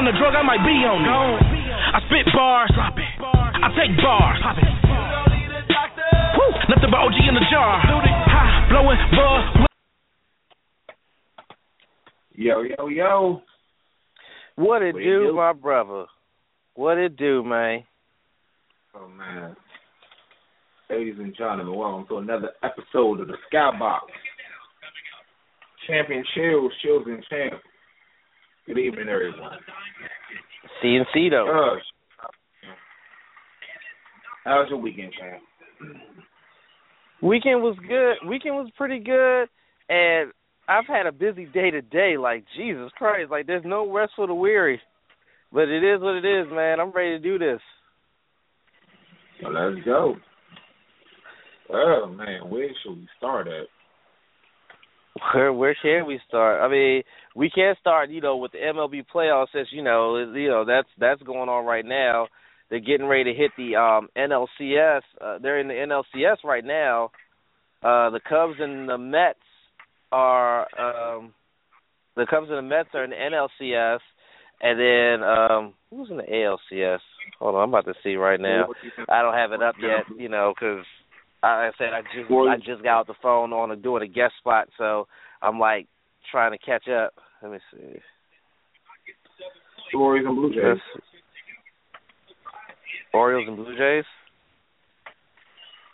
kind of drug I might be on it. I spit bars, drop it. I take bars, pop it. Woo, nothing but OG in the jar. High, blowing buzz. Yo, yo, yo. What it What it do, do? my brother? What it do, man? Oh man. Ladies and gentlemen, welcome to another episode of the Skybox. Champion Chills, Chills and Champ. Good evening, everyone. CNC though. Uh, how was your weekend, man? Weekend was good. Weekend was pretty good, and I've had a busy day today. Like Jesus Christ, like there's no rest for the weary. But it is what it is, man. I'm ready to do this. Well, let's go. Oh man, where should we start at? Where where can we start? I mean, we can't start, you know, with the MLB playoffs since you know, you know that's that's going on right now. They're getting ready to hit the um NLCS. Uh, they're in the NLCS right now. Uh the Cubs and the Mets are um the Cubs and the Mets are in the NLCS and then um who's in the ALCS? Hold on, I'm about to see right now. I don't have it up yet, you know, because I said I just I just got off the phone on a, doing a guest spot, so I'm like trying to catch up. Let me see. The Warriors and Blue Jays. Orioles and Blue Jays.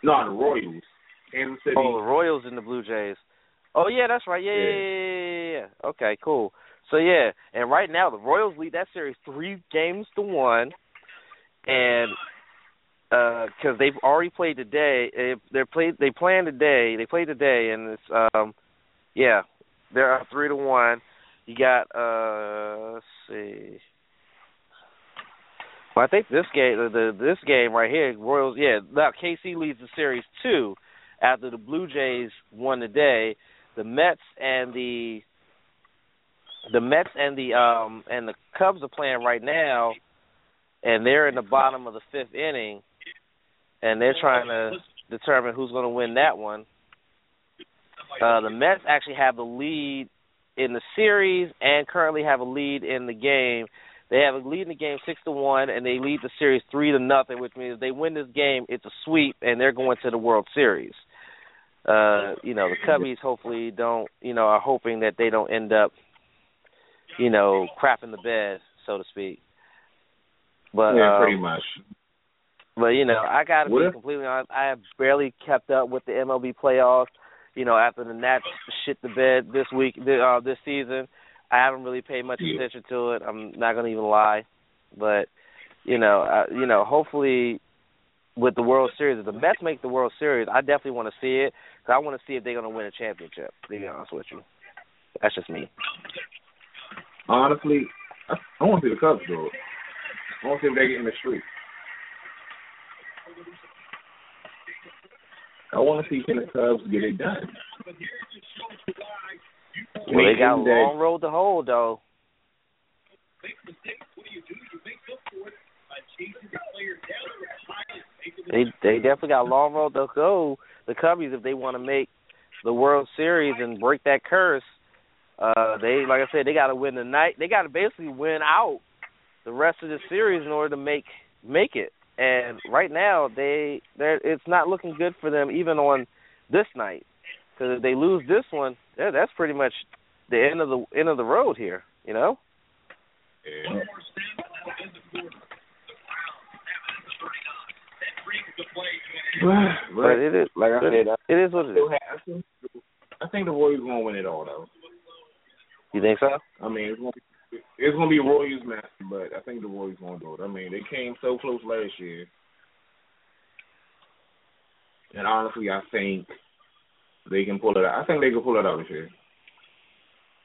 No, the Royals. Kansas City. Oh, the Royals and the Blue Jays. Oh yeah, that's right. Yeah, yeah, yeah, yeah. Okay, cool. So yeah, and right now the Royals lead that series three games to one, and because they've already played today, they they're played they planned today, they played today, and it's um, yeah, they're up three to one. You got uh, let's see. Well, I think this game, the this game right here, Royals. Yeah, now KC leads the series two after the Blue Jays won today. The Mets and the the Mets and the um and the Cubs are playing right now, and they're in the bottom of the fifth inning, and they're trying to determine who's going to win that one. Uh, the Mets actually have the lead in the series and currently have a lead in the game. They have a lead in the game six to one, and they lead the series three to nothing, which means if they win this game, it's a sweep, and they're going to the World Series. Uh, you know, the Cubbies hopefully don't, you know, are hoping that they don't end up, you know, crapping the bed, so to speak. But yeah, um, pretty much. But you know, I got to be What if- completely honest. I have barely kept up with the MLB playoffs. You know, after the Nats shit the bed this week, uh, this season, I haven't really paid much Yeah. attention to it. I'm not gonna even lie, but you know, uh, you know, hopefully with the World Series, if the Mets make the World Series, I definitely want to see it because I want to see if they're gonna win a championship. To be honest with you, that's just me. Honestly, I, I want to see the Cubs do it. I want to see if they get in the street. I want to see can the Cubs get it done. Well, they got a long road to hold though. They they definitely got a long road to go. The Cubbies, if they want to make the World Series and break that curse, uh, they like I said, they got to win the night. They got to basically win out the rest of the series in order to make make it. And right now, they they it's not looking good for them even on this night. Because if they lose this one, yeah, that's pretty much the end of the end of the road here. You know. Yeah. But But it is like I said, I it is what it still is. have, I think the Warriors gonna win it all though. You think so? I mean, it's gonna be, it's gonna be Royals match, but I think the Royals gonna do it. I mean, they came so close last year, and honestly, I think they can pull it out. I think they can pull it out this year.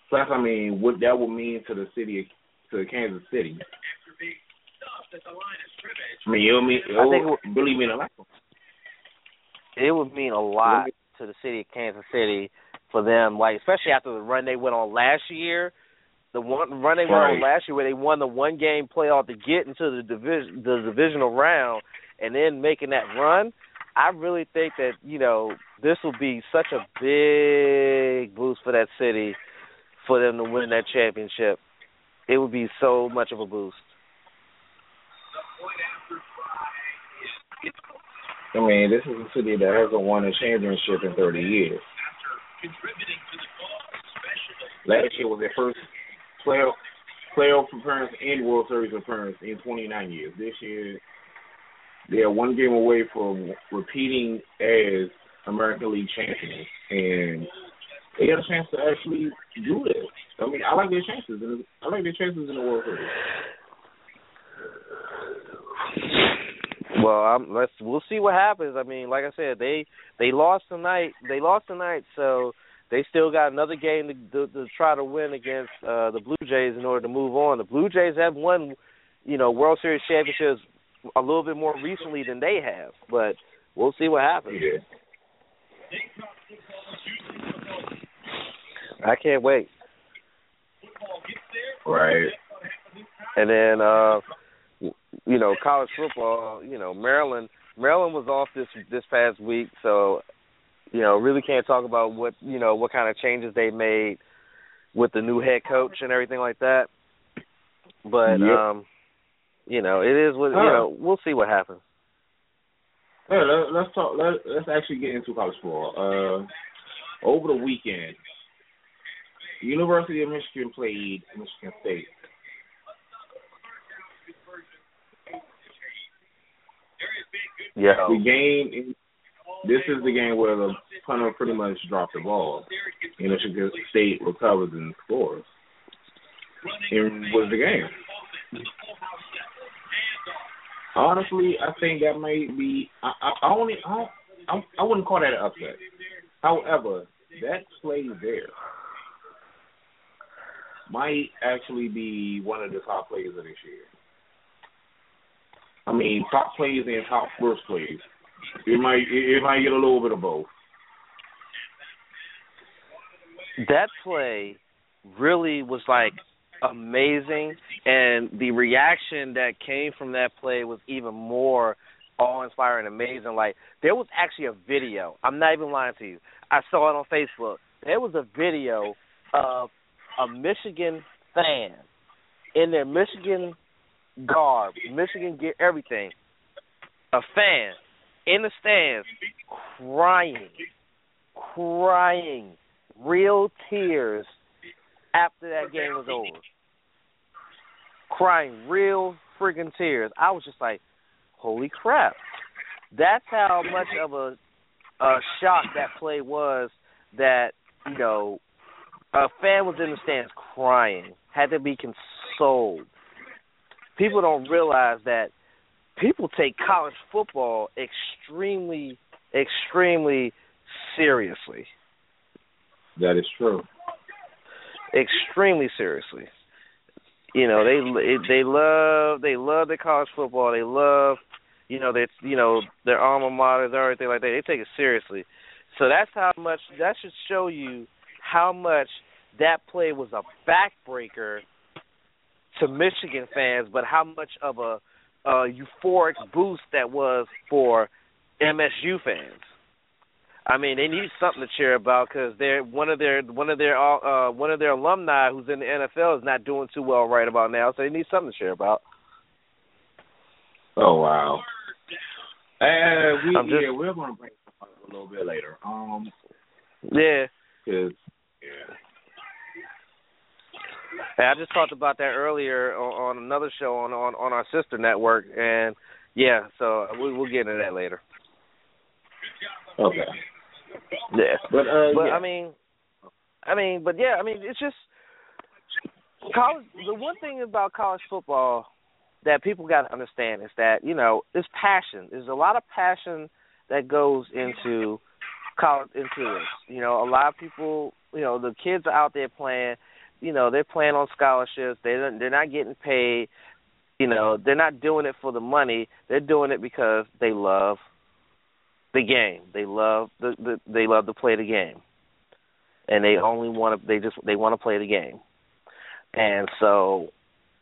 Plus, I mean, what that would mean to the city, of- to Kansas City. I mean, it'll mean I think it'll really mean a lot. It would mean a lot to the city of Kansas City for them, like especially after the run they went on last year. The one run they went on last year where they won the one game playoff to get into the division the divisional round and then making that run. I really think that, you know, this will be such a big boost for that city for them to win that championship. It would be so much of a boost. I mean, this is a city that hasn't won a championship in 30 years. Last year was their first playoff playoff appearance and World Series appearance in 29 years. This year, they are one game away from repeating as American League champions, and they got a chance to actually do this. I mean, I like their chances. In, I like their chances in the World Series. Well, um, let's we'll see what happens. I mean, like I said, they they lost tonight. They lost tonight, so they still got another game to, to, to try to win against uh, the Blue Jays in order to move on. The Blue Jays have won, you know, World Series championships a little bit more recently than they have, but we'll see what happens. Yeah. I can't wait. Right. And then uh you know, college football, you know, Maryland Maryland was off this this past week, so you know, really can't talk about what, you know, what kind of changes they made with the new head coach and everything like that. But Yep. um you know, it is what you know, we'll see what happens. Hey, let, let's talk. Let, let's actually get into college football. Uh, over the weekend, University of Michigan played Michigan State. Yeah. The game. This is the game where the punter pretty much dropped the ball, and Michigan State recovered and scores. And was the game. Honestly, I think that may be. I, I, I only. I, I, I wouldn't call that an upset. However, that play there might actually be one of the top plays of this year. I mean, top plays and top first plays. It might it, might get a little bit of both. That play really was like amazing, and the reaction that came from that play was even more awe-inspiring, amazing. Like there was actually a video. I'm not even lying to you. I saw it on Facebook. There was a video of a Michigan fan in their Michigan garb, Michigan get everything. A fan in the stands crying, crying, real tears after that game was over. Crying real friggin' tears. I was just like, holy crap. That's how much of a a shock that play was that, you know, a fan was in the stands crying, had to be consoled. People don't realize that people take college football extremely, extremely seriously. That is true. Extremely seriously. You know, they they love they love their college football. They love, you know, they you know their alma maters, everything like that. They take it seriously. So that's how much that should show you how much that play was a backbreaker to Michigan fans, but how much of a, a euphoric boost that was for MSU fans. I mean, they need something to cheer about because they're one of their one of their uh one of their alumni who's in the NFL is not doing too well right about now, so they need something to cheer about. Oh wow. Uh, we I'm just- yeah, we're gonna bring up a little bit later. Um, Yeah, cause yeah, Hey, I just talked about that earlier on, on another show on, on on our sister network, and yeah, so we, we'll get into that later. okay. Yeah, But uh, but yeah. I mean, I mean, but yeah, I mean, it's just college. The one thing about college football that people got to understand is that you know there's passion. There's a lot of passion that goes into college into this. You know, a lot of people. You know, the kids are out there playing. You know, they're playing on scholarships. They they're not getting paid. You know, they're not doing it for the money. They're doing it because they love the game. They love the, the they love to play the game, and they only want to. They just they want to play the game, and so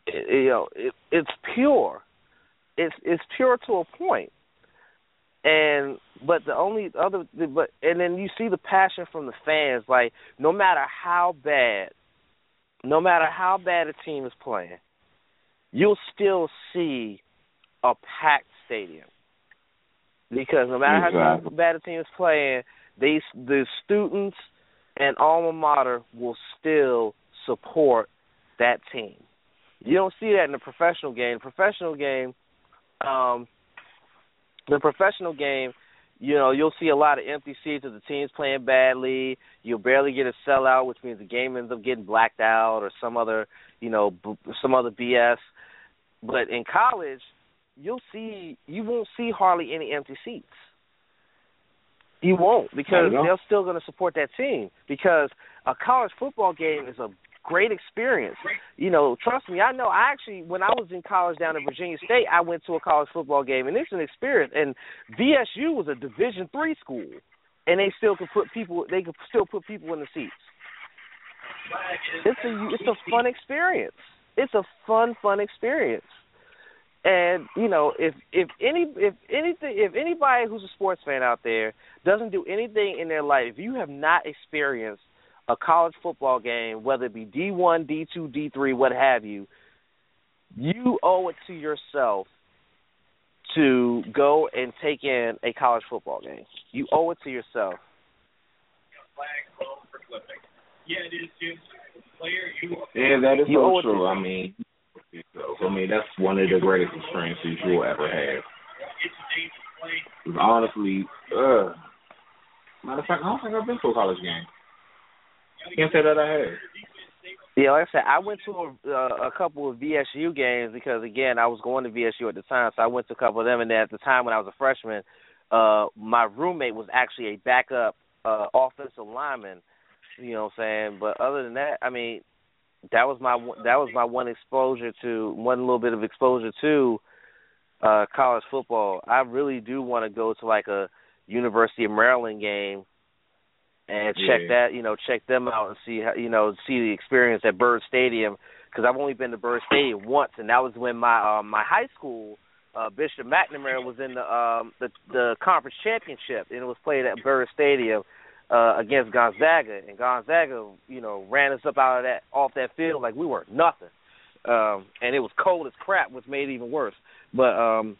it, you know it, it's pure. It's it's pure to a point, and but the only other but and then you see the passion from the fans. Like no matter how bad, no matter how bad a team is playing, you'll still see a packed stadium because no matter how bad a team is playing, these the students and alma mater will still support that team. You don't see that in the professional game. The professional game, um, the professional game, you know, you'll see a lot of empty seats if the team's playing badly. You'll barely get a sellout, which means the game ends up getting blacked out or some other, you know, b- some other BS. But in college, you'll see you won't see hardly any empty seats. You won't because they're still going to support that team because a college football game is a great experience. You know, trust me, I know. I actually, when I was in college down at Virginia State, I went to a college football game, and it's an experience. And VSU was a Division three school, and they still could put people. They could still put people in the seats. It's a it's a fun experience. It's a fun fun experience. And you know, if if any if anything if anybody who's a sports fan out there doesn't do anything in their life, if you have not experienced a college football game, whether it be D one, D two, D three, what have you, you owe it to yourself to go and take in a college football game. You owe it to yourself. Flag thrown for clipping. Yeah, it is, Jim. Player, Yeah, that is You so true. I mean, I mean that's one of the greatest experiences you'll ever have. it's a dangerous play. 'Cause honestly, uh, matter of fact, I don't think I've been to a college game. Say that I have. Yeah, like I said, I went to a, uh, a couple of VSU games because again, I was going to VSU at the time, so I went to a couple of them. And then at the time when I was a freshman, uh, my roommate was actually a backup uh, offensive lineman. You know what I'm saying? But other than that, I mean, that was my that was my one exposure to one little bit of exposure to uh college football, I really do want to go to like a University of Maryland game and check Yeah. that, you know, check them out and see how, you know, see the experience at Byrd Stadium because I've only been to Byrd Stadium once, and that was when my um my high school uh Bishop McNamara was in the um the the conference championship and it was played at Byrd Stadium uh against Gonzaga and Gonzaga, you know, ran us up out of that off that field like we were nothing. Um and it was cold as crap, which made it even worse. But um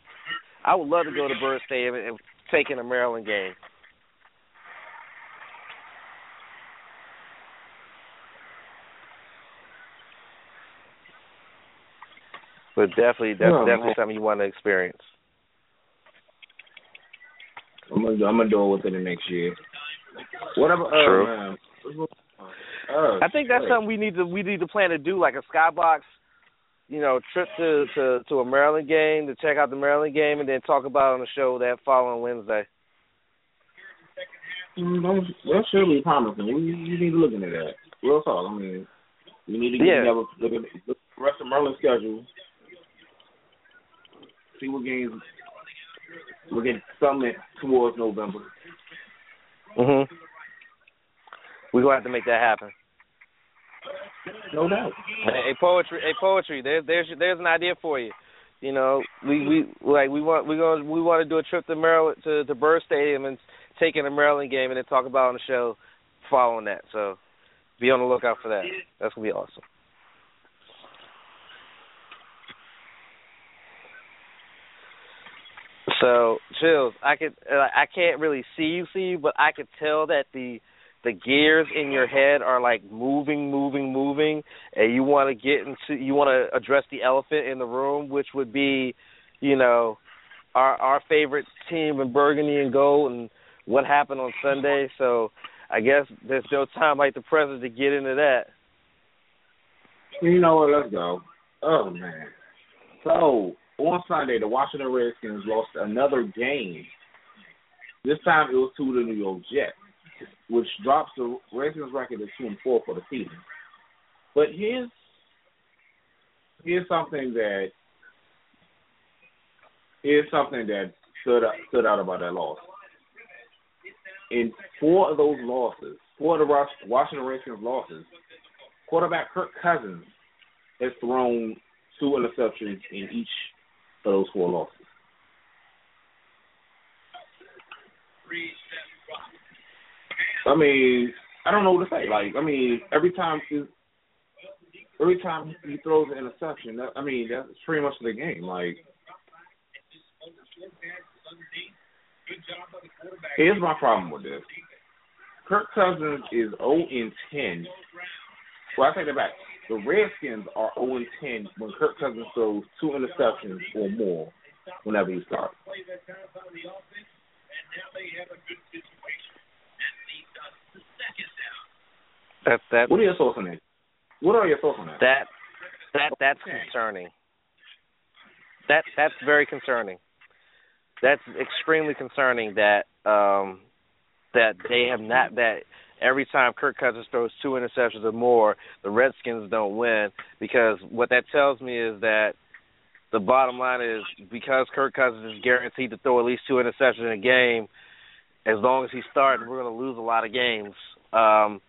I would love to go to Byrd Stadium and, and take in a Maryland game. But definitely, that's Oh, definitely man. something you want to experience. I'm gonna I'm gonna do it within the next year. Whatever. Uh, True. Man, what's going on? uh, I think that's hey. something we need to we need to plan to do, like a skybox, you know, trip to to to a Maryland game to check out the Maryland game, and then talk about it on the show that following Wednesday. Mm, That that should be promising. You, you need to look into that. Real talk. I mean, you need to get Yeah. together, look at look at the rest of Merlin's schedule, see what games. Look at something towards November. Mhm. We're gonna have to make that happen. No doubt. Hey, hey, poetry, hey, poetry. There's there's there's an idea for you. You know, we we like we want we going we want to do a trip to Maryland to to Byrd Stadium and take in a Maryland game and then talk about it on the show following that. So be on the lookout for that. That's gonna be awesome. So chills. I could uh, I can't really see you see you, but I could tell that the the gears in your head are like moving, moving, moving, and you want to get into you want to address the elephant in the room, which would be, you know, our our favorite team in burgundy and gold and what happened on Sunday. So I guess there's no time like the present to get into that. You know what? Let's go. Oh man. So on Sunday, the Washington Redskins lost another game. This time it was to the New York Jets, which drops the Redskins record to two and four for the season. But here's here's something that here's something that stood out, stood out about that loss. In four of those losses, four of the Washington Redskins losses, quarterback Kirk Cousins has thrown two interceptions in each of those four losses. I mean, I don't know what to say. Like, I mean, every time he, every time he throws an interception, that, I mean, that's pretty much the game. Like, here's my problem with this. Kirk Cousins is 0 in 10. Well, I take that back. The Redskins are 0 in 10 when Kirk Cousins throws two interceptions or more whenever he starts. That that What are your thoughts on that? What are your thoughts on that? that that that's concerning. That that's very concerning. That's extremely concerning that um that they have not that every time Kirk Cousins throws two interceptions or more, the Redskins don't win because what that tells me is that the bottom line is because Kirk Cousins is guaranteed to throw at least two interceptions in a game, as long as he's starting, we're going to lose a lot of games. Um,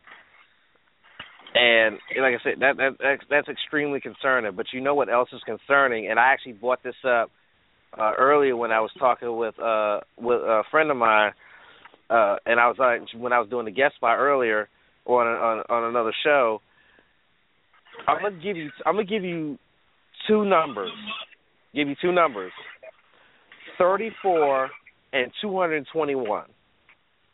and like I said, that, that that's, extremely concerning. But you know what else is concerning? And I actually brought this up uh, earlier when I was talking with uh, with a friend of mine, uh, and I was like when I was doing the guest spot earlier on on, on another show. I'm gonna give you I'm gonna give you two numbers. Give you two numbers. Thirty four and two hundred and twenty one.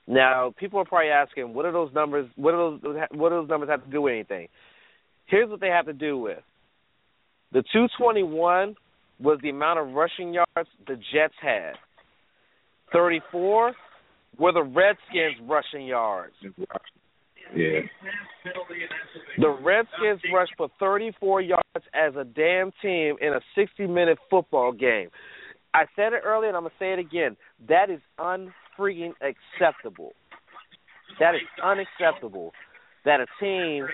Now, people are probably asking, what are those numbers? What are those? What do those numbers have to do with anything? Here's what they have to do with. The 221 was the amount of rushing yards the Jets had. 34 were the Redskins' rushing yards. Yeah. The Redskins rushed for 34 yards as a damn team in a 60-minute football game. I said it earlier, and I'm gonna say it again. That is unfreaking acceptable. That is unacceptable. That a team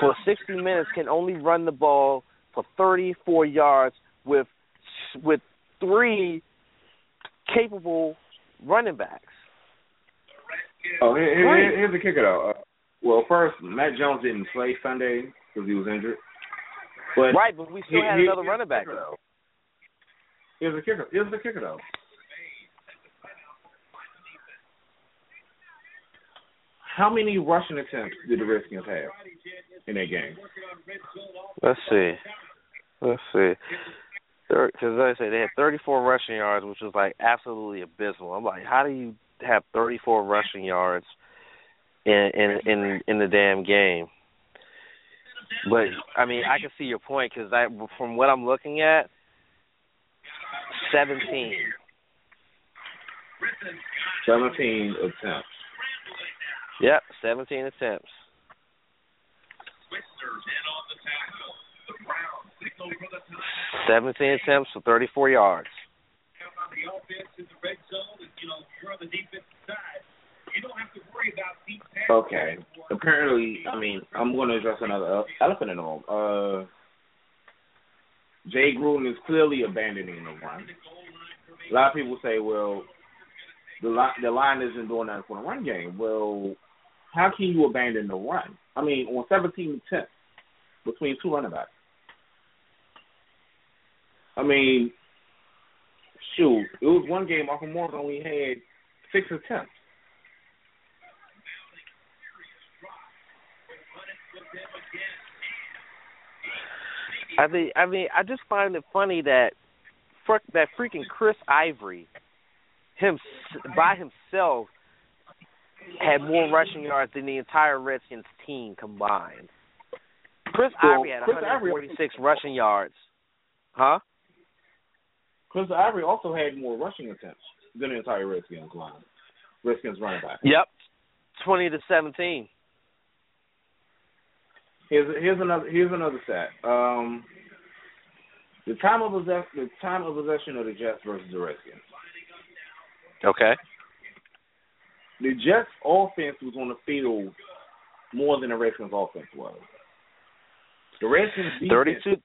for 60 minutes can only run the ball for 34 yards with with three capable running backs. Oh, here, here, here's the kicker though. Uh, well, first, Matt Jones didn't play Sunday because he was injured. But right, but we still here- had another running back the though. kicker, Here's the kicker. Here's the kicker though. How many rushing attempts did the Redskins have in that game? Let's see. Let's see. Because like I say they had 34 rushing yards, which was like absolutely abysmal. I'm like, how do you have 34 rushing yards in in in, in the damn game? But I mean, I can see your point because I, from what I'm looking at, 17. Seventeen attempts. Yep, 17 attempts. 17 attempts for 34 yards. Okay. Apparently, I mean, I'm going to address another elephant in the room. Uh, Jay Gruden is clearly abandoning the run. A lot of people say, well, the line, the line isn't doing that for the run game. Well, how can you abandon the run? I mean, on 17 attempts between two running backs. I mean, shoot, it was one game. Michael Morris only had six attempts. I mean, I mean, I just find it funny that that freaking Chris Ivory, him by himself, had more rushing yards than the entire Redskins team combined. Chris Ivory had Chris Ivory- 146 rushing yards. Huh? Chris Ivory also had more rushing attempts than the entire Redskins line. Redskins running back. Yep. 20 to 17. Here's here's another here's another stat. Um, the time of possess the time of possession of the Jets versus the Redskins. Okay. The Jets offense was on the field more than the Redskins offense was. The Redskins defense 32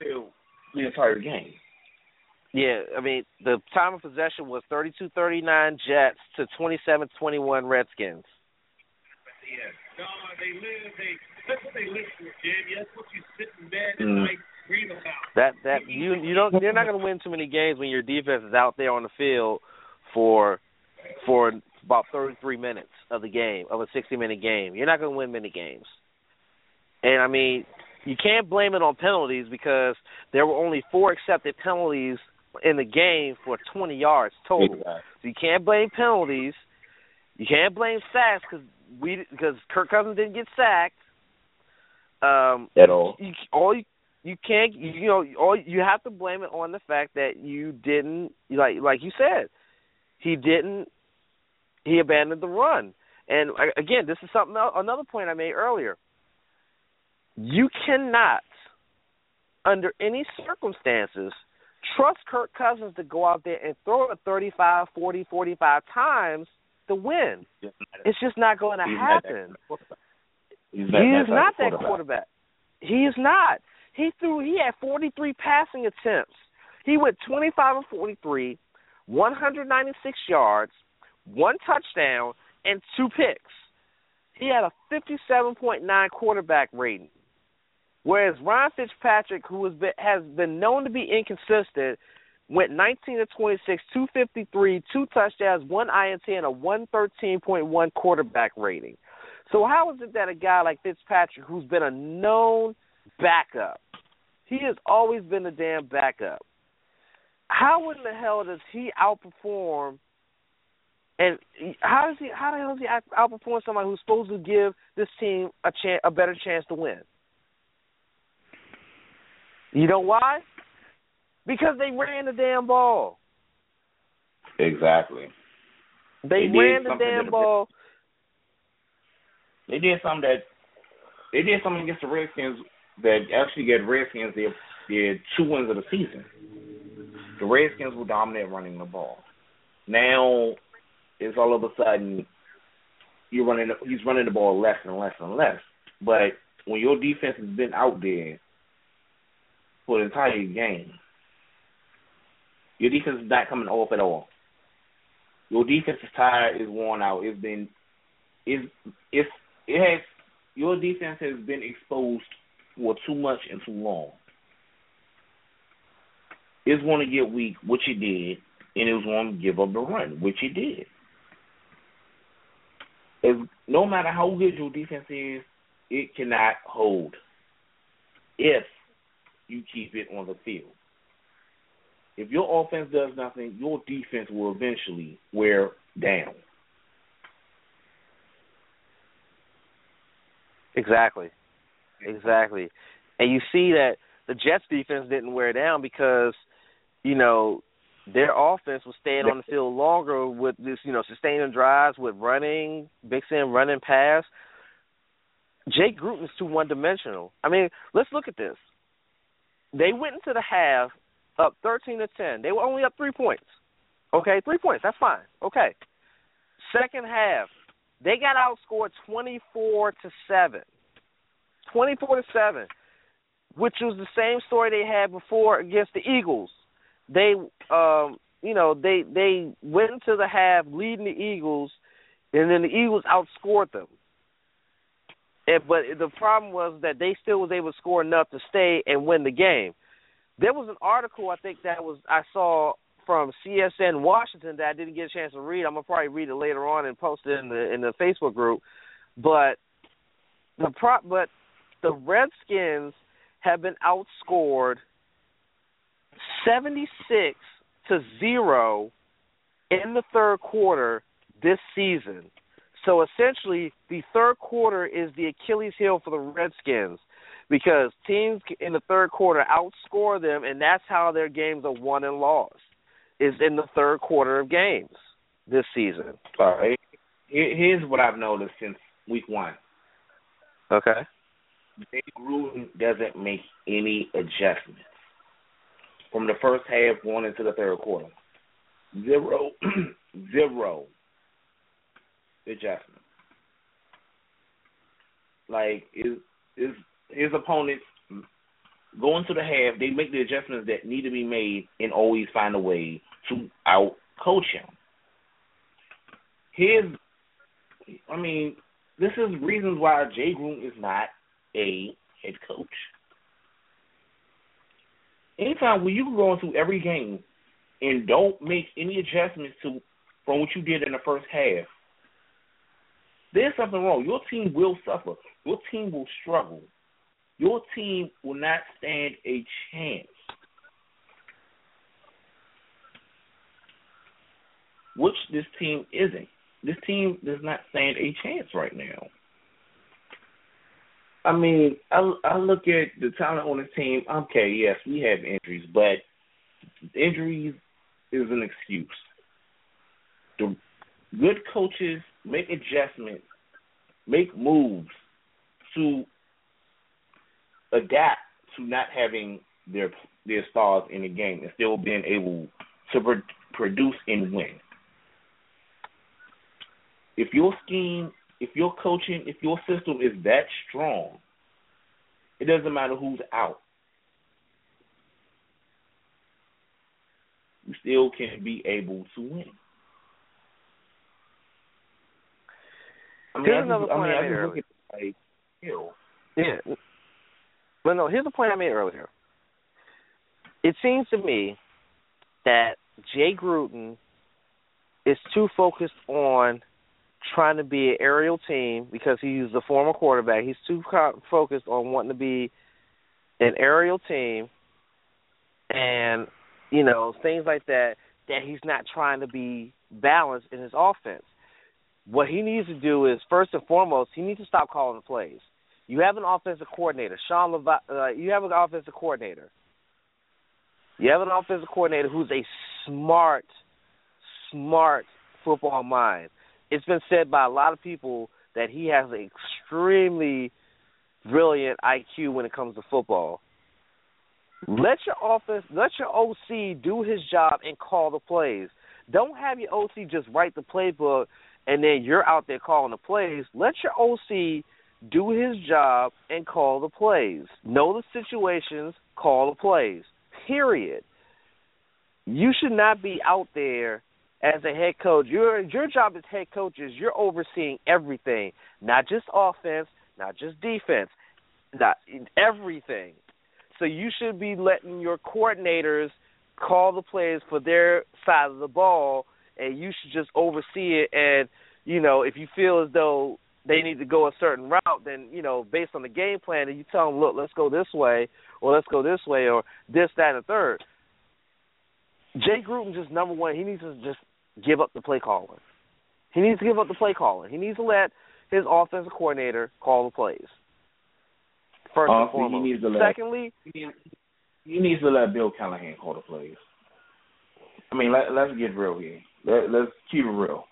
field the entire game. Yeah, I mean, the time of possession was 32-39 Jets to 27-21 Redskins. Yeah. No, they live. They that's what they live for, Jimmy. That's what you sit in bed at Mm. night dream about. That that you you don't you're not going to win too many games when your defense is out there on the field for for about 33 minutes of the game of a 60 minute game. You're not going to win many games. And I mean, you can't blame it on penalties because there were only four accepted penalties in the game for 20 yards total. So you can't blame penalties. You can't blame sacks because we because Kirk Cousins didn't get sacked. Um, At all. you all you, you can't you, you know all you have to blame it on the fact that you didn't like like you said he didn't he abandoned the run and uh, again this is something else, another point I made earlier you cannot under any circumstances trust Kirk Cousins to go out there and throw it 35 40 45 times to win it's just not going to He's not that happen He's he is not that quarterback. He is not. He threw. He had 43 passing attempts. He went 25 of 43, 196 yards, one touchdown, and two picks. He had a 57.9 quarterback rating. Whereas Ryan Fitzpatrick, who has been, has been known to be inconsistent, went 19 to 26, 253, two touchdowns, one INT, and a 113.1 quarterback rating. So how is it that a guy like Fitzpatrick, who's been a known backup, he has always been a damn backup. How in the hell does he outperform? And how does he? How the hell does he outperform somebody who's supposed to give this team a chance, a better chance to win? You know why? Because they ran the damn ball. Exactly. They, They ran the damn ball. They did something that they did something against the Redskins that actually gave Redskins their their two wins of the season. The Redskins were dominant running the ball. Now it's all of a sudden you're running he's running the ball less and less and less. But when your defense has been out there for the entire game, Your defense is not coming off at all. Your defense is tired, is worn out. It's been, it's, it's, it has. Your defense has been exposed for too much and too long. It's going to get weak, which it did, and it was going to give up the run, which it did. If, no matter how good your defense is, it cannot hold if you keep it on the field. If your offense does nothing, your defense will eventually wear down. Exactly. Exactly. And you see that the Jets defense didn't wear down because, you know, their offense was staying on the field longer with this, you know, sustaining drives with running, mixing running pass. Jay Gruden's too one dimensional. I mean, let's look at this. They went into the half up thirteen to ten. They were only up three points. Okay, three points, that's fine. Okay. Second half, they got outscored twenty four to seven. Twenty four to seven. Which was the same story they had before against the Eagles. They um you know, they they went into the half leading the Eagles and then the Eagles outscored them. And, but the problem was that they still was able to score enough to stay and win the game. There was an article I think that was I saw from CSN Washington that I didn't get a chance to read. I'm gonna probably read it later on and post it in the in the Facebook group. But the pro but the Redskins have been outscored seventy six to zero in the third quarter this season. So essentially, the third quarter is the Achilles heel for the Redskins because teams in the third quarter outscore them, and that's how their games are won and lost. Is in the third quarter of games this season. All right. Here's what I've noticed since week one. Okay. Jay Gruden doesn't make any adjustments from the first half going into the third quarter. Zero, zero adjustments. Like is is his opponents going to the half, they make the adjustments that need to be made and always find a way to out coach him. His I mean, this is reasons why Jay Gruden is not a head coach. Anytime when you go into every game and don't make any adjustments to from what you did in the first half, there's something wrong. Your team will suffer. Your team will struggle. Your team will not stand a chance. Which this team isn't. This team does not stand a chance right now. I mean, I, I look at the talent on the team. Okay, yes, we have injuries, but injuries is an excuse. The good coaches make adjustments, make moves to adapt to not having their their stars in the game and still being able to pro- produce and win. If your scheme, if your coaching, if your system is that strong, it doesn't matter who's out. You still can be able to win. I mean, Here's another just, I point mean, I made earlier. at like, ew. Yeah. But no, here's the point I made earlier. It seems to me that Jay Gruden is too focused on trying to be an aerial team because he's the former quarterback. He's too focused on wanting to be an aerial team and you know things like that that he's not trying to be balanced in his offense. What he needs to do is first and foremost he needs to stop calling the plays. You have an offensive coordinator, Sean Levi- uh, you have an offensive coordinator. You have an offensive coordinator who's a smart, smart football mind. It's been said by a lot of people that he has an extremely brilliant IQ when it comes to football. Let your offense, let your OC do his job and call the plays. Don't have your OC just write the playbook and then you're out there calling the plays. Let your OC do his job and call the plays. Know the situations, call the plays. Period. you should not be out there as a head coach. Your your job as head coach is you're overseeing everything, not just offense, not just defense, not everything. So you should be letting your coordinators call the plays for their side of the ball, and you should just oversee it. And you know, if you feel as though they need to go a certain route, then you know, based on the game plan, and you tell them, look, let's go this way, or let's go this way, or this, that, and the third. Jay Gruden just number one. He needs to just give up the play calling. He needs to give up the play calling. He needs to let his offensive coordinator call the plays. First and uh, Honestly, foremost. he needs to let Secondly, he needs, he needs to let Bill Callahan call the plays. I mean, let, let's get real here. Let, let's keep it real.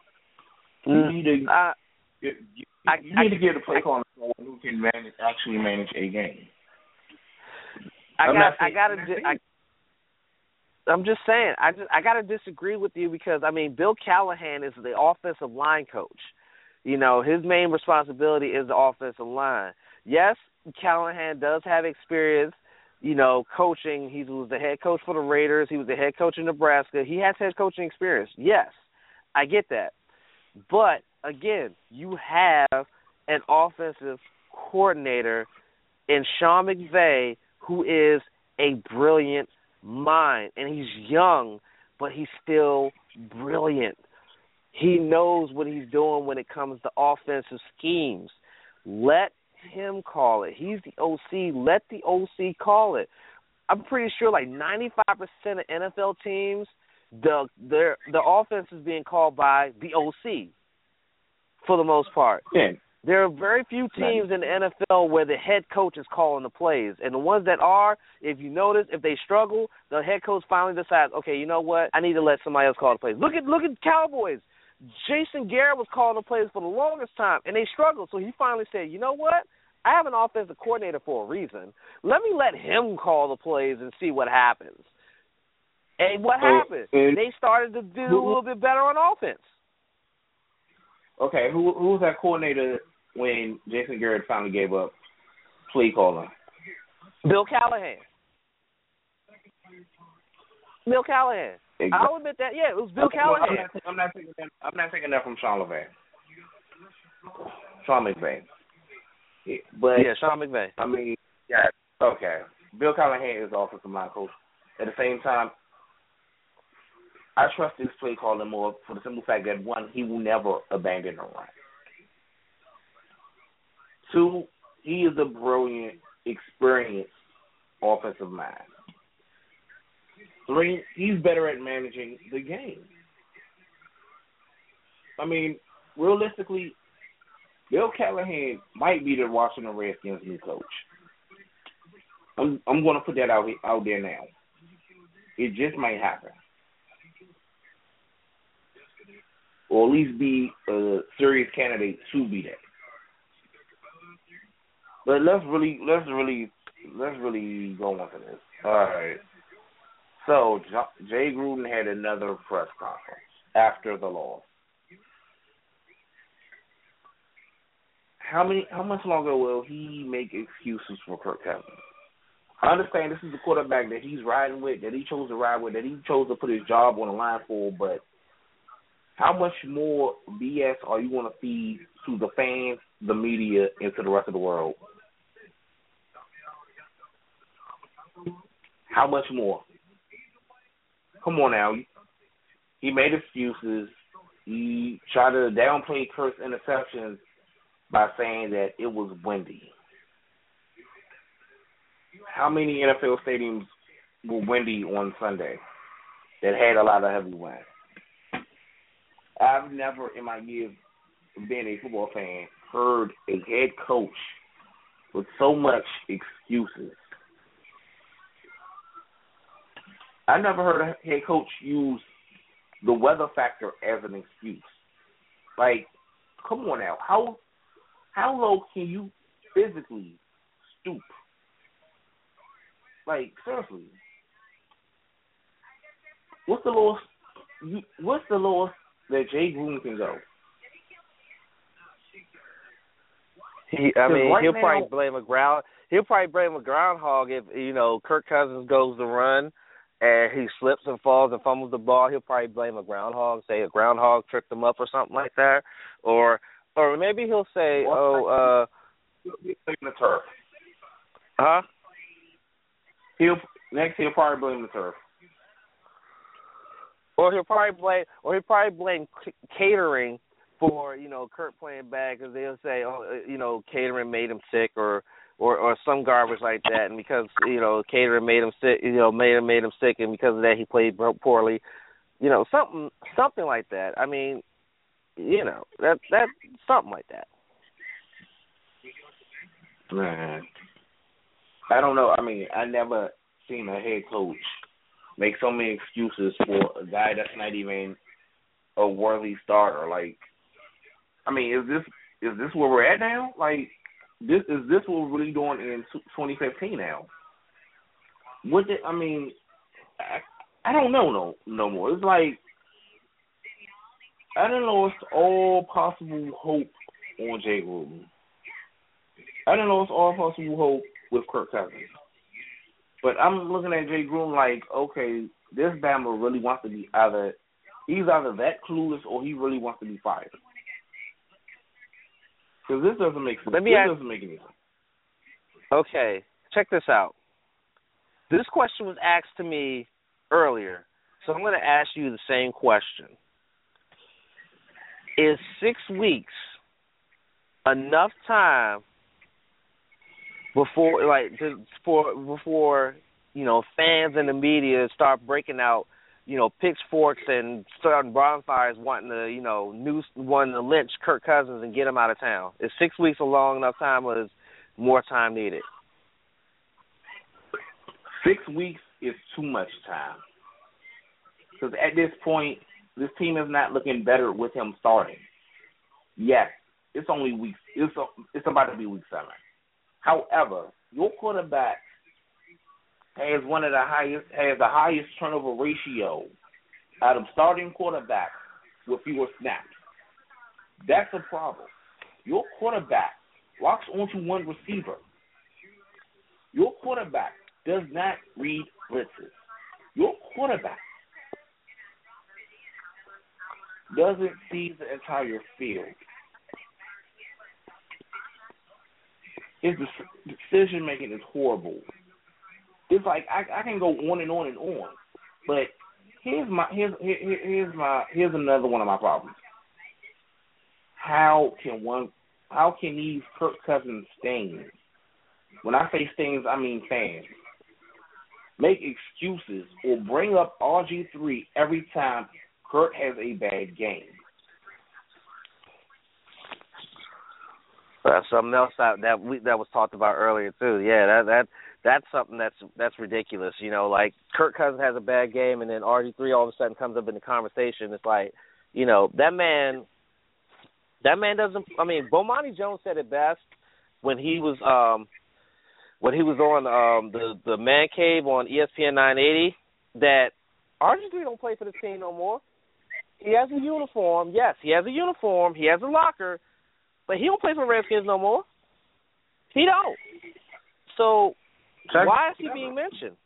You need to uh, you, you, I- you I- need to give the play I- calling to someone who can manage actually manage a game. I I'm got I got to di- I I'm just saying I just I got to disagree with you because I mean Bill Callahan is the offensive line coach. You know, his main responsibility is the offensive line. Yes, Callahan does have experience, you know, coaching. He was the head coach for the Raiders, he was the head coach in Nebraska. He has head coaching experience. Yes. I get that. But again, you have an offensive coordinator in Sean McVay who is a brilliant mind and he's young but he's still brilliant. He knows what he's doing when it comes to offensive schemes. Let him call it. He's the OC. Let the OC call it. I'm pretty sure like 95% of NFL teams the their the offense is being called by the OC for the most part. Yeah. There are very few teams in the NFL where the head coach is calling the plays, and the ones that are, if you notice, if they struggle, the head coach finally decides, okay, you know what, I need to let somebody else call the plays. Look at look at Cowboys. Jason Garrett was calling the plays for the longest time, and they struggled. So he finally said, you know what, I have an offensive coordinator for a reason. Let me let him call the plays and see what happens. And what happened? and- they started to do a little bit better on offense. Okay, who who was that coordinator when Jason Garrett finally gave up play calling? Bill Callahan. Bill Callahan. I'll admit that. Yeah, it was Bill Okay, well, I'm Callahan. not, I'm not taking that. I'm not taking that from Sean LeVay. Sean McVay. Yeah, But yeah, Sean McVay. I mean, yeah, okay. Bill Callahan is the offensive line coach. At the same time, I trust this play calling more for the simple fact that one, he will never abandon a run. Two, he is a brilliant, experienced offensive mind. Three, he's better at managing the game. I mean, realistically, Bill Callahan might be the Washington Redskins' new coach. I'm I'm going to put that out out there now. It just might happen, or at least be a serious candidate to be that. But let's really let's really let's really go into this. All right. So Jay Gruden had another press conference after the loss. How many? How much longer will he make excuses for Kirk Cousins? I understand this is the quarterback that he's riding with, that he chose to ride with, that he chose to put his job on the line for. But how much more BS are you going to feed to the fans, the media, and to the rest of the world? How much more? Come on now. He made excuses. He tried to downplay Kirk's interceptions by saying that it was windy. How many NFL stadiums were windy on Sunday that had a lot of heavy wind? I've never in my years being a football fan heard a head coach with so much excuses. I never heard a head coach use the weather factor as an excuse. Like, come on now, how how low can you physically stoop? Like, seriously, what's the lowest? You, what's the lowest that Jay Gruden can go? He, I mean, right he'll now- probably blame a ground. He'll probably blame a groundhog if you know Kirk Cousins goes to run, and he slips and falls and fumbles the ball, he'll probably blame a groundhog, say a groundhog tricked him up or something like that, or or maybe he'll say, oh, uh, He'll blame the turf. huh? He'll next he'll probably blame the turf. Or he'll probably blame, or he'll probably blame c- catering for you know Kirk playing bad because they'll say, oh, uh, you know, catering made him sick, or or or some garbage like that, and because you know catering made him sick, you know, made him made him sick, and because of that he played poorly, you know, something something like that. I mean, you know, that that something like that. Man, I don't know. I mean, I never seen a head coach make so many excuses for a guy that's not even a worthy starter. Like, I mean, is this is this where we're at now? Like, this is this what we're really doing in 2015 now? What did I mean? I, I don't know no no more. It's like I don't know. It's all possible hope on Jay Gruden. I don't know. It's all possible hope with Kirk Cousins. But I'm looking at Jay Gruden like, okay, this Bama really wants to be either he's either that clueless or he really wants to be fired. Because this doesn't make sense. Let me this ask- doesn't make any sense. Okay, check this out. This question was asked to me earlier, so I'm going to ask you the same question. Is six weeks enough time before, like, to, for before you know fans and the media start breaking out, you know, pitchforks and starting bonfires, wanting to, you know, noose, wanting to lynch Kirk Cousins and get him out of town? Is six weeks a long enough time, or is more time needed? Six weeks is too much time. Because at this point, this team is not looking better with him starting. Yes, it's only week. It's it's about to be week seven. However, your quarterback has one of the highest has the highest turnover ratio out of starting quarterbacks with fewer snaps. That's a problem. Your quarterback locks onto one receiver. Your quarterback does not read blitzes. Your quarterback doesn't see the entire field. His decision making is horrible. It's like I, I can go on and on and on, but here's my here's here, here- here's my here's another one of my problems. How can one how can these Kirk Cousins stains? When I say stains, I mean fans. Make excuses or bring up RG three every time Kirk has a bad game. That's something else that that we that was talked about earlier too. Yeah, that that that's something that's that's ridiculous. You know, like Kirk Cousins has a bad game, and then RG three all of a sudden comes up in the conversation. It's like, you know, that man, that man doesn't. I mean, Bomani Jones said it best when he was um when he was on um the the Man Cave on ESPN 980 that RG three don't play for the team no more. He has a uniform. Yes, he has a uniform. He has a locker. But he don't play for the Redskins no more. He don't. So Check- why is he being mentioned?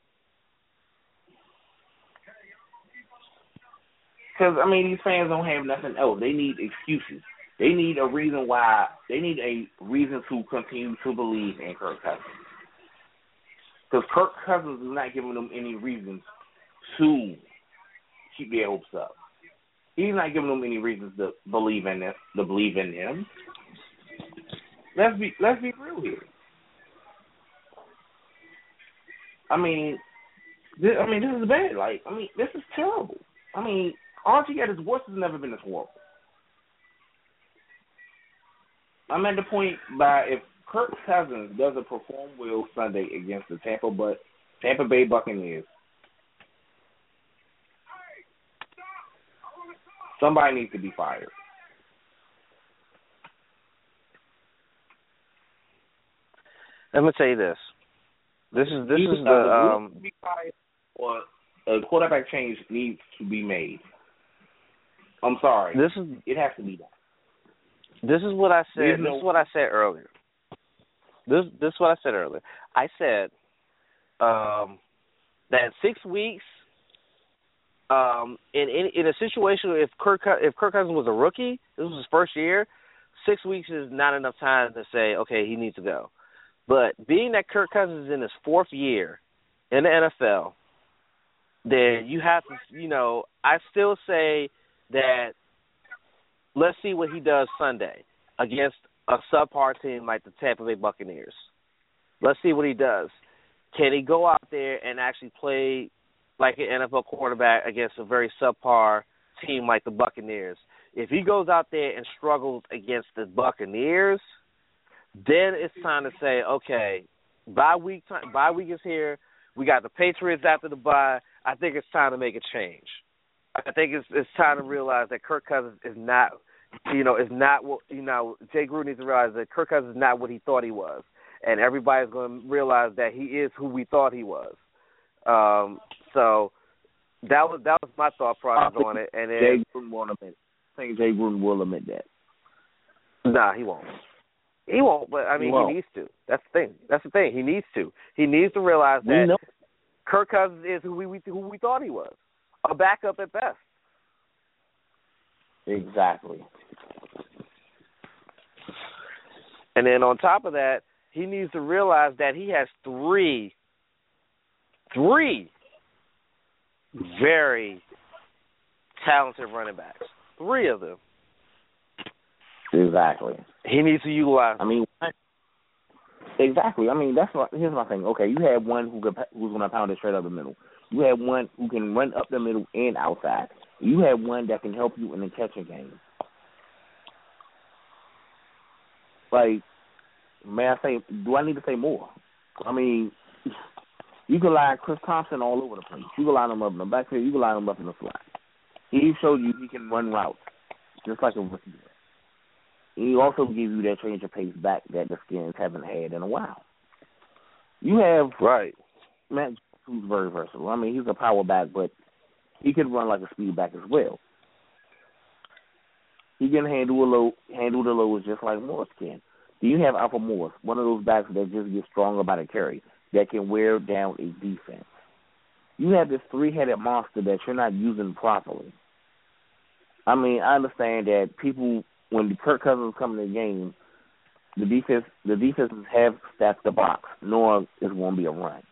Because I mean, these fans don't have nothing else. They need excuses. They need a reason why. They need a reason to continue to believe in Kirk Cousins. Because Kirk Cousins is not giving them any reasons to keep their hopes up. He's not giving them any reasons to believe in it, to believe in him. Let's be let's be real here. I mean, this, I mean this is bad. Like I mean this is terrible. I mean RG at his worst has never been this horrible. I'm at the point by if Kirk Cousins doesn't perform well Sunday against the Tampa but Tampa Bay Buccaneers, somebody needs to be fired. Let me tell you this. This is this Either is the um or a quarterback change needs to be made. I'm sorry. this is it has to be done. this is what I said. This is what I said earlier. This this is what I said earlier. I said um that six weeks um, in, in in a situation if Kirk if Kirk Cousins was a rookie, this was his first year, six weeks is not enough time to say okay he needs to go. But being that Kirk Cousins is in his fourth year in the NFL, then you have to you know I still say that let's see what he does Sunday against a subpar team like the Tampa Bay Buccaneers. Let's see what he does. Can he go out there and actually play like an NFL quarterback against a very subpar team like the Buccaneers? If he goes out there and struggles against the Buccaneers, then it's time to say, okay, bye week time, bye week is here. We got the Patriots after the bye. I think it's time to make a change. I think it's it's time to realize that Kirk Cousins is not, you know, is not what you know. Jay Gruden needs to realize that Kirk Cousins is not what he thought he was and everybody's going to realize that he is who we thought he was. Um, so that was that was my thought process on it. And then, Jay Gruden won't admit. I think Jay Gruden will admit that. Nah, he won't. He won't. But I mean, He he, needs to. That's the thing. That's the thing. He needs to. He needs to realize that. Kirk Cousins is who we who we thought he was, a backup at best. Exactly. And then on top of that, he needs to realize that he has three, three very talented running backs. Three of them. Exactly. He needs to utilize. I mean, exactly. I mean, that's what. Here's my thing. Okay, you have one who could, who's going to pound it straight up the middle. You have one who can run up the middle and outside. You have one that can help you in the catching game. Like, may I say? Do I need to say more? I mean, you can line Chris Thompson all over the place. You can line him up in the backfield. You can line him up in the slot. He showed you he can run routes just like a rookie. He also gives you that change of pace back that the Skins haven't had in a while. You have Right. Matt who's very versatile. I mean, he's a power back, but he can run like a speed back as well. He can handle a load, handle the loads just like Morris can. Do you have Alfred Morris, one of those backs that just gets stronger by the carry, that can wear down a defense? You have this three-headed monster that you're not using properly. I mean, I understand that people, when Kirk Cousins come in the game, the defense, the defenses have stacked the box, knowing it's going to be a run.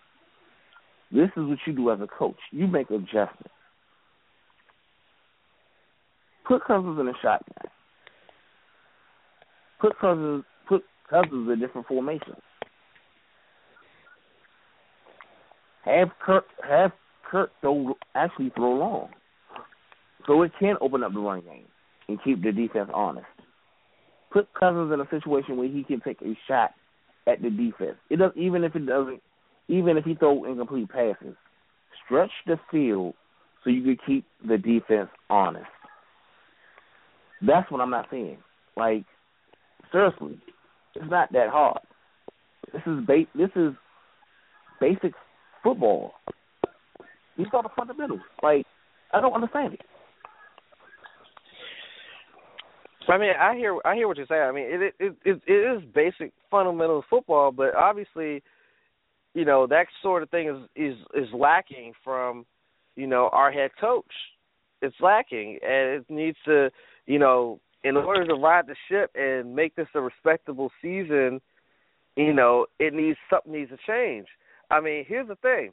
This is what you do as a coach. You make adjustments. Put Cousins in a shotgun. Put Cousins put Cousins in different formations. Have Kirk have Kirk throw actually throw long. So it can open up the run game and keep the defense honest. Put Cousins in a situation where he can take a shot at the defense. It does even if it doesn't even if he throw incomplete passes. Stretch the field so you can keep the defense honest. That's what I'm not saying. Like seriously, it's not that hard. This is ba- this is basic football. These are the fundamentals. Like I don't understand it. I mean, I hear I hear what you're saying. I mean, it it it, it is basic fundamental football, but obviously, you know, that sort of thing is is is lacking from, you know, our head coach. It's lacking, and it needs to, you know, in order to ride the ship and make this a respectable season, you know, it needs something needs to change. I mean, here's the thing.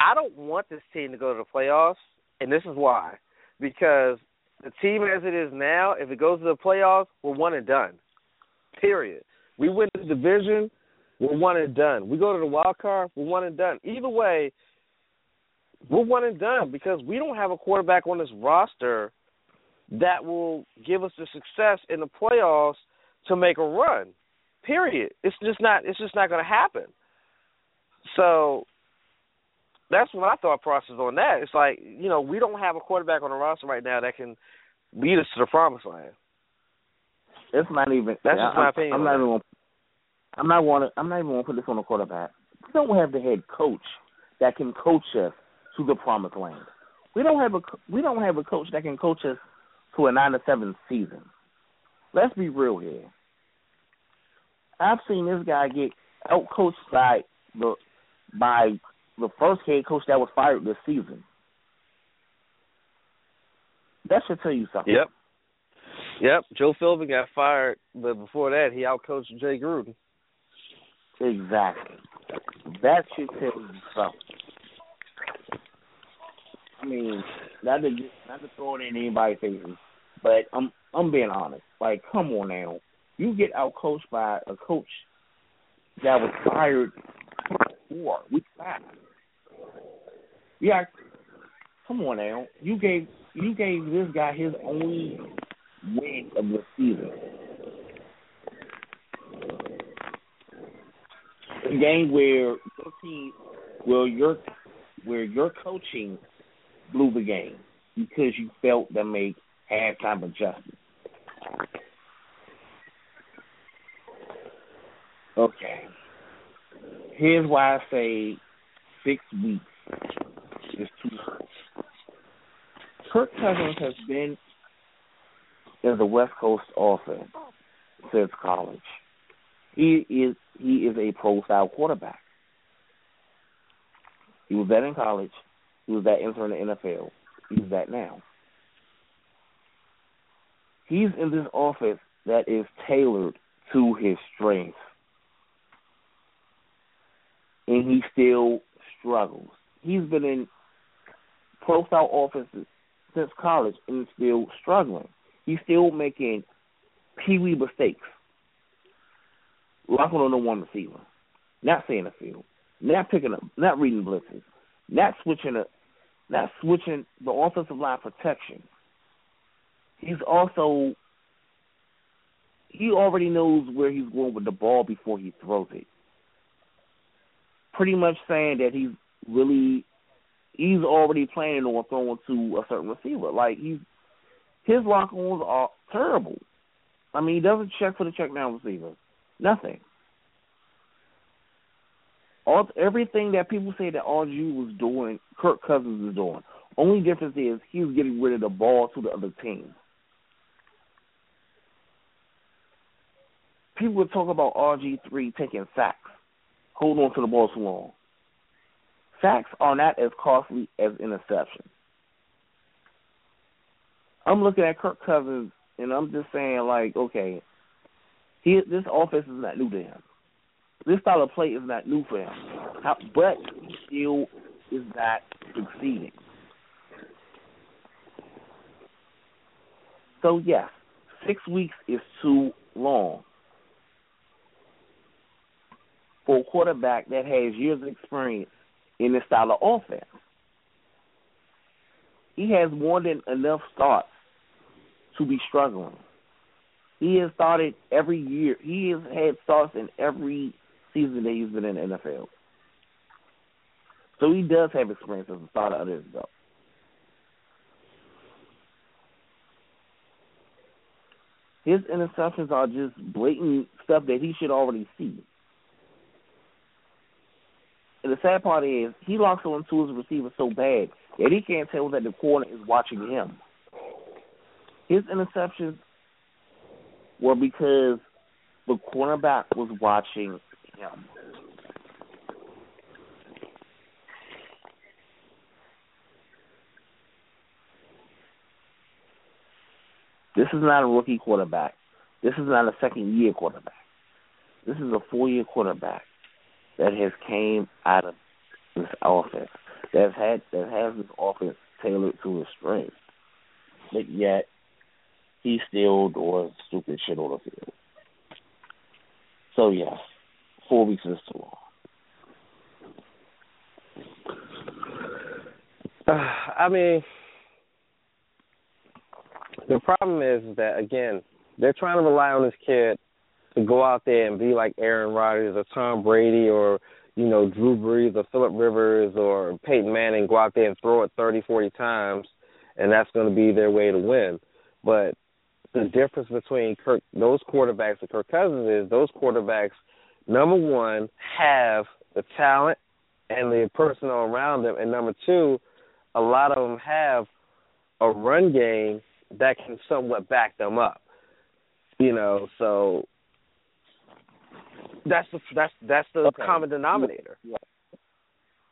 I don't want this team to go to the playoffs, and this is why. Because the team as it is now, if it goes to the playoffs, we're one and done. Period. We win the division, we're one and done. We go to the wild card, we're one and done. Either way, we're one and done because we don't have a quarterback on this roster that will give us the success in the playoffs to make a run. Period. It's just not it's just not gonna happen. So that's what my thought process on that. It's like, you know, we don't have a quarterback on the roster right now that can lead us to the promised land. It's not even. That's yeah, just my I'm, opinion I'm not even. Gonna, I'm not want. I'm not even going to put this on the quarterback. We don't have the head coach that can coach us to the promised land. We don't have a. We don't have a coach that can coach us to a nine to seven season. Let's be real here. I've seen this guy get out coached by the by the first head coach that was fired this season. That should tell you something. Yep. Yep. Joe Philbin got fired, but before that, he outcoached Jay Gruden. Exactly. That should tell you something. I mean, not to not to throw it in anybody's faces, but I'm I'm being honest. Like, come on now, you get outcoached by a coach that was fired four weeks back. Yeah, come on now. You gave you gave this guy his only win of the season. A game where your team, well, your where your coaching blew the game because you felt that made halftime adjustments. Okay. Here's why I say six weeks is too much. Kirk Cousins has been in the West Coast offense since college. He is he is a pro style quarterback. He was that in college. He was that entering the NFL. He's that now. He's in this offense that is tailored to his strengths. And he still struggles. He's been in pro style offenses since college and still struggling. He's still making pee wee mistakes. Locking on the one receiver. Not seeing the field. Not picking up not reading blitzes. Not switching a not switching the offensive line protection. He's also he already knows where he's going with the ball before he throws it. Pretty much saying that he's really he's already planning on throwing to a certain receiver. Like he's his lock ons are terrible. I mean, he doesn't check for the check down receiver. Nothing. All everything that people say that RG was doing, Kirk Cousins is doing. Only difference is he's getting rid of the ball to the other team. People would talk about RG three taking sacks, holding on to the ball too long. Sacks are not as costly as interceptions. I'm looking at Kirk Cousins and I'm just saying like, okay, he this offense is not new to him. This style of play is not new for him. How, but he still is not succeeding. So yes, six weeks is too long for a quarterback that has years of experience in this style of offense. He has more than enough starts to be struggling. He has started every year. He has had starts in every season that he's been in the NFL. So he does have experience as a starter under his belt. His interceptions are just blatant stuff that he should already see. And the sad part is he locks onto his receiver so bad that he can't tell that the corner is watching him. His interceptions were because the cornerback was watching him. This is not a rookie quarterback. This is not a second year quarterback. This is a four year quarterback that has came out of this offense. That had that has this offense tailored to his strengths. But yet he still doing stupid shit on the field. So yes, four weeks is too long. I mean, the problem is that again, they're trying to rely on this kid to go out there and be like Aaron Rodgers or Tom Brady or you know Drew Brees or Philip Rivers or Peyton Manning, go out there and throw it thirty, forty times, and that's going to be their way to win. But the difference between Kirk, those quarterbacks and Kirk Cousins is those quarterbacks, number one, have the talent and the personnel around them, and number two, a lot of them have a run game that can somewhat back them up. You know, so that's the that's that's the Okay. common denominator.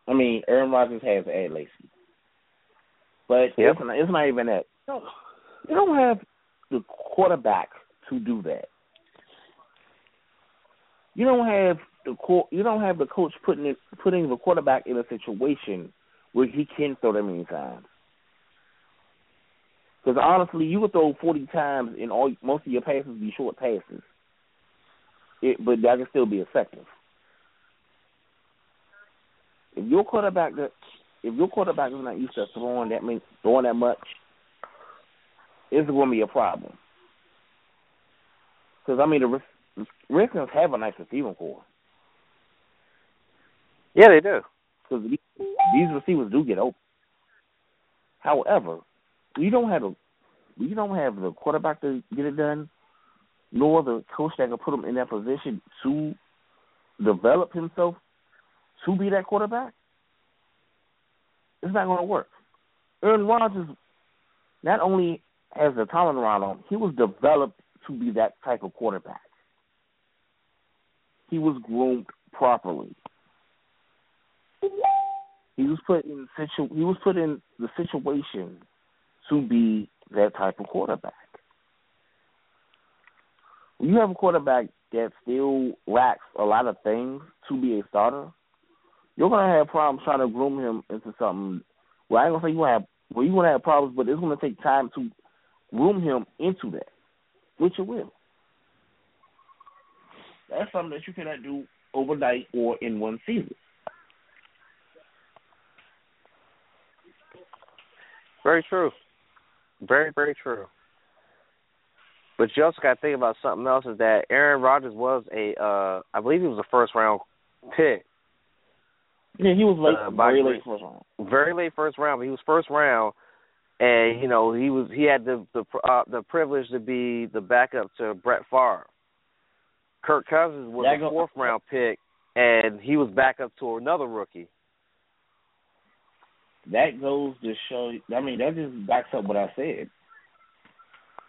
I mean, Aaron Rodgers has Ed Lacy, but Yep. it's, not, it's not even that. You don't have the quarterback to do that. You don't have the co- you don't have the coach putting it, putting the quarterback in a situation where he can throw that many times. Because honestly, you would throw forty times and all most of your passes be short passes. It, but that can still be effective. If your quarterback that if your quarterback is not used to throwing that many, throwing that much, it's going to be a problem. Because I mean, the Redskins have a nice receiving corps. Yeah, they do. Because these receivers do get open. However, you don't have a you don't have the quarterback to get it done, nor the coach that can put him in that position to develop himself to be that quarterback. It's not going to work. Aaron Rodgers not only has the talent around him, he was developed to be that type of quarterback. He was groomed properly. He was put in situ- he was put in the situation to be that type of quarterback. When you have a quarterback that still lacks a lot of things to be a starter, you're gonna have problems trying to groom him into something. Well, I ain't gonna say you have well you're gonna have problems, but it's gonna take time to groom him into that, which it will. That's something that you cannot do overnight or in one season. Very true. Very, very true. But you also got to think about something else is that Aaron Rodgers was a, uh I believe he was a first round pick. Yeah, he was late, Uh, very late first round. Very late first round, but he was first round, and you know he was he had the the uh, the privilege to be the backup to Brett Favre. Kirk Cousins was That a fourth round pick, and he was backup to another rookie. That goes to show. I mean, that just backs up what I said.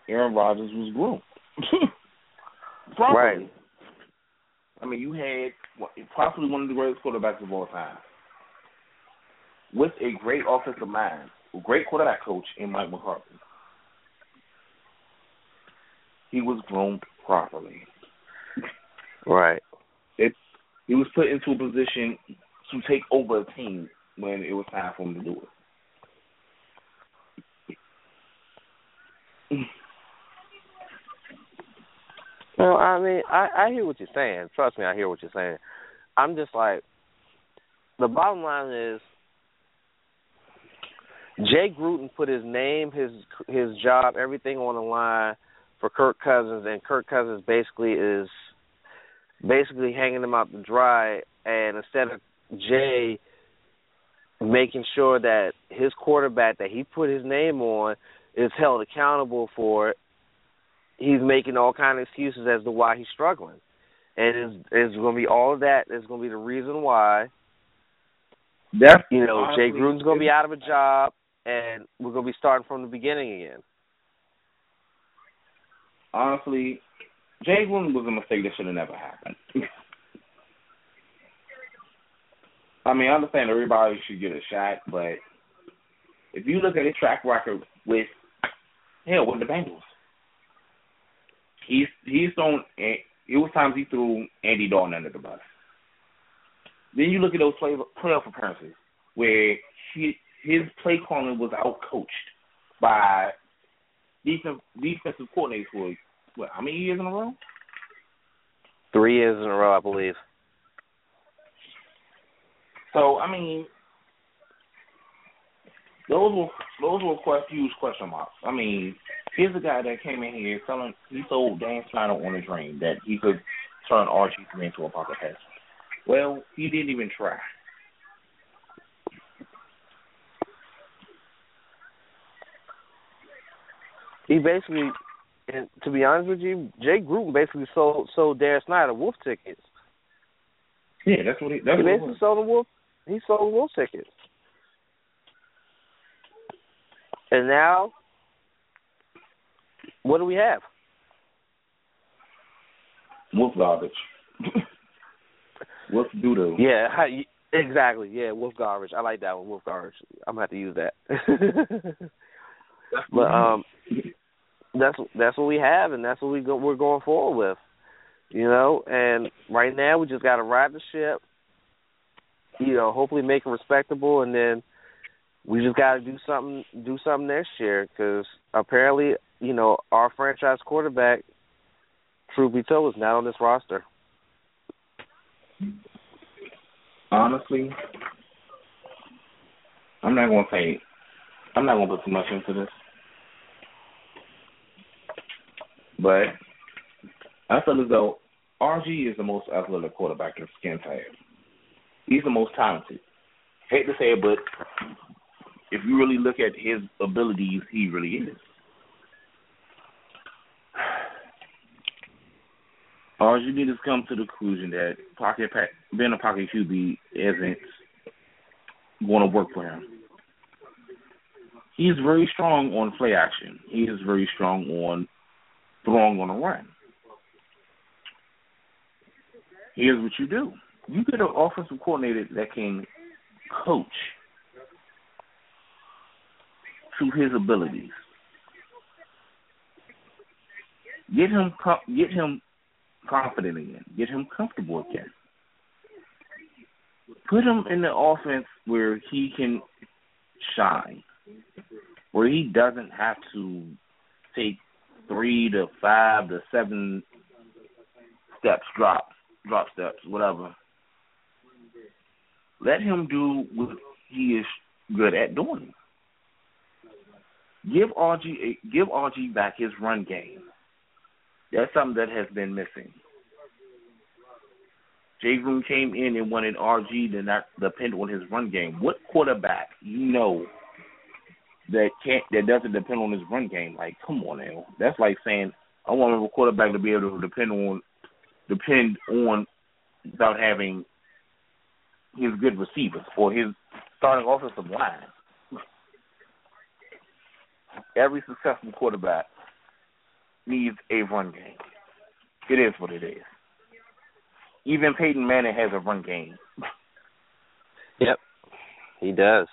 Aaron Rodgers was groomed properly. Right. I mean, you had possibly one of the greatest quarterbacks of all time, with a great offensive mind, a great quarterback coach in Mike McCarthy. He was groomed properly. Right. He was put into a position to take over a team when it was time for him to do it. No, I mean, I I hear what you're saying. Trust me, I hear what you're saying. I'm just like, the bottom line is, Jay Gruden put his name, his his job, everything on the line for Kirk Cousins, and Kirk Cousins basically is basically hanging him out to dry. And instead of Jay making sure that his quarterback that he put his name on is held accountable for it, he's making all kind of excuses as to why he's struggling, and it's, it's going to be all of that. Is going to be the reason why That's you know Jay Gruden's going to be out of a job, and we're going to be starting from the beginning again. honestly, Jay Gruden was a mistake that should have never happened. I mean, I understand everybody should get a shot, but if you look at his track record with hell with the Bengals, he's he's thrown. Eh, it was times he threw Andy Dalton under the bus. Then you look at those play, playoff appearances where he, his play calling was out coached by defensive defensive coordinators for what how many years in a row? Three years in a row, I believe. So I mean, those were those were quite huge question marks. I mean, here's a guy that came in here telling he sold Dan Snyder on a dream that he could turn RG three into a pocket pass. Well, he didn't even try. He basically, and to be honest with you, Jay Gruden basically sold sold Darius Snyder wolf tickets. Yeah, that's what he. That's He what basically was. sold him wolf. He sold wolf tickets. And now, what do we have? Wolf garbage. Wolf doo doo. Yeah, exactly. Yeah, wolf garbage. I like that one. Wolf garbage. I'm gonna have to use that. but um, that's that's what we have, and that's what we go, we're going forward with. You know, and right now we just got to ride the ship. You know, hopefully make it respectable, and then we just got to do something do something next year because apparently, you know, our franchise quarterback, truth be told, is not on this roster. Honestly, I'm not gonna say I'm not gonna put too much into this. But I feel as though RG is the most athletic quarterback in Skins had. He's the most talented. Hate to say it, but if you really look at his abilities, he really is. RG needs to come to the conclusion that pocket being a pocket QB isn't going to work for him. He's very strong on play action. He is very strong on throwing on a run. Here's what you do. You get an offensive coordinator that can coach to his abilities. Get him get him confident again. Get him comfortable again. Put him in the offense where he can shine, where he doesn't have to take three to five to seven steps, drop, drop steps, whatever. Let him do what he is good at doing. Give RG give RG back his run game. That's something that has been missing. Jay Gruden came in and wanted RG to not depend on his run game. What quarterback you know that can't that doesn't depend on his run game? Like, come on now. That's like saying I want a quarterback to be able to depend on depend on without having his good receivers or his starting offensive line. Every successful quarterback needs a run game. It is what it is. Even Peyton Manning has a run game. Yep, he does.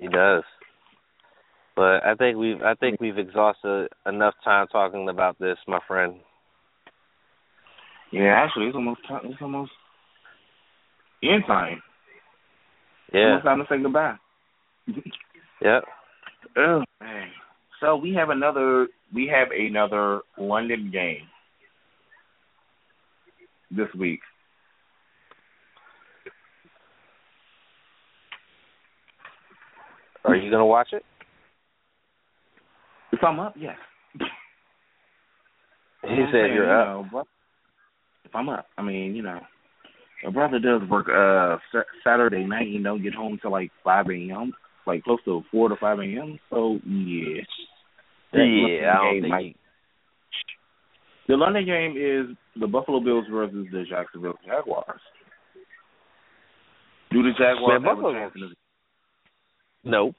He does. But I think we've I think we've exhausted enough time talking about this, my friend. Yeah, actually, it's almost time, it's almost end time. Yeah, almost time to say goodbye. yep. Oh man. So we have another we have another London game this week. Are you gonna watch it? If I'm up, yes. He said you're up. Know, if I'm up, I mean, you know, my brother does work uh Saturday night. You know, get home till like five a.m. Like close to four to five a.m. So yeah. Yeah, I don't think might, the London game is the Buffalo Bills versus the Jacksonville Jaguars. Do the Jaguars Buffalo have a chance? Nope.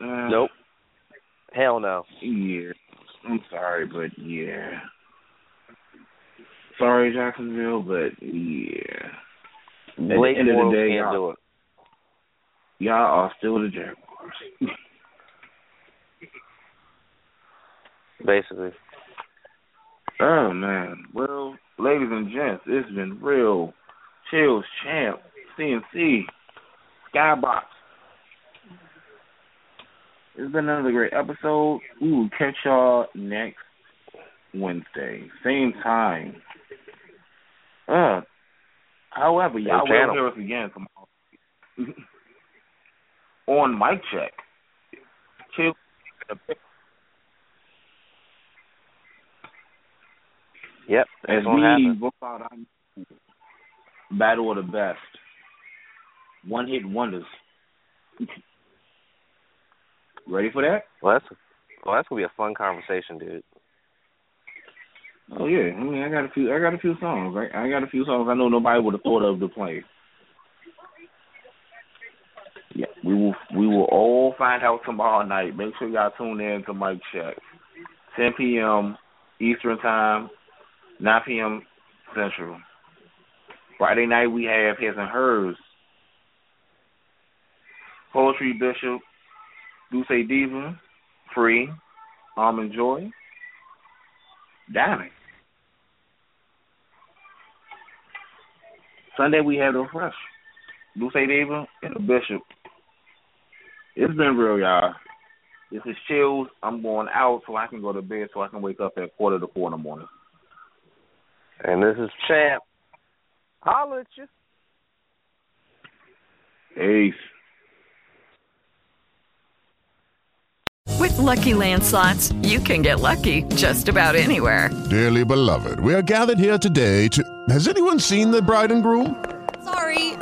Uh, nope. Hell no. Yeah. I'm sorry, but yeah. Sorry, Jacksonville, but yeah. Blake At the end of the day, y'all, do it. y'all are still the Jaguars. Basically. Oh man. Well, ladies and gents, it's been real. Chills Champ, CNC, Skybox. It's been another great episode. We will catch y'all next Wednesday, same time. Uh, however, y'all will hear us again tomorrow on mic check. Chill. Yep. As we happened. out on battle of the best, one hit wonders. Ready for that? Well, that's well, that's gonna be a fun conversation, dude. Oh yeah, I mean I got a few I got a few songs, right? I got a few songs I know nobody would have thought of to play. Yeah, we will we will all find out tomorrow night. Make sure y'all tune in to Mike Check. Ten PM Eastern time, nine PM Central. Friday night we have his and hers. Poetry Bishop, Duce Diva, Free, Almond Joy, Diamond. Sunday we have the fresh. Duce Diva and the Bishop. It's been real, y'all. This is chills. I'm going out so I can go to bed so I can wake up at quarter to four in the morning. And this is Champ. Holla at you. Peace. With Lucky Land slots, you can get lucky just about anywhere. Dearly beloved, we are gathered here today to. Has anyone seen the bride and groom? Sorry,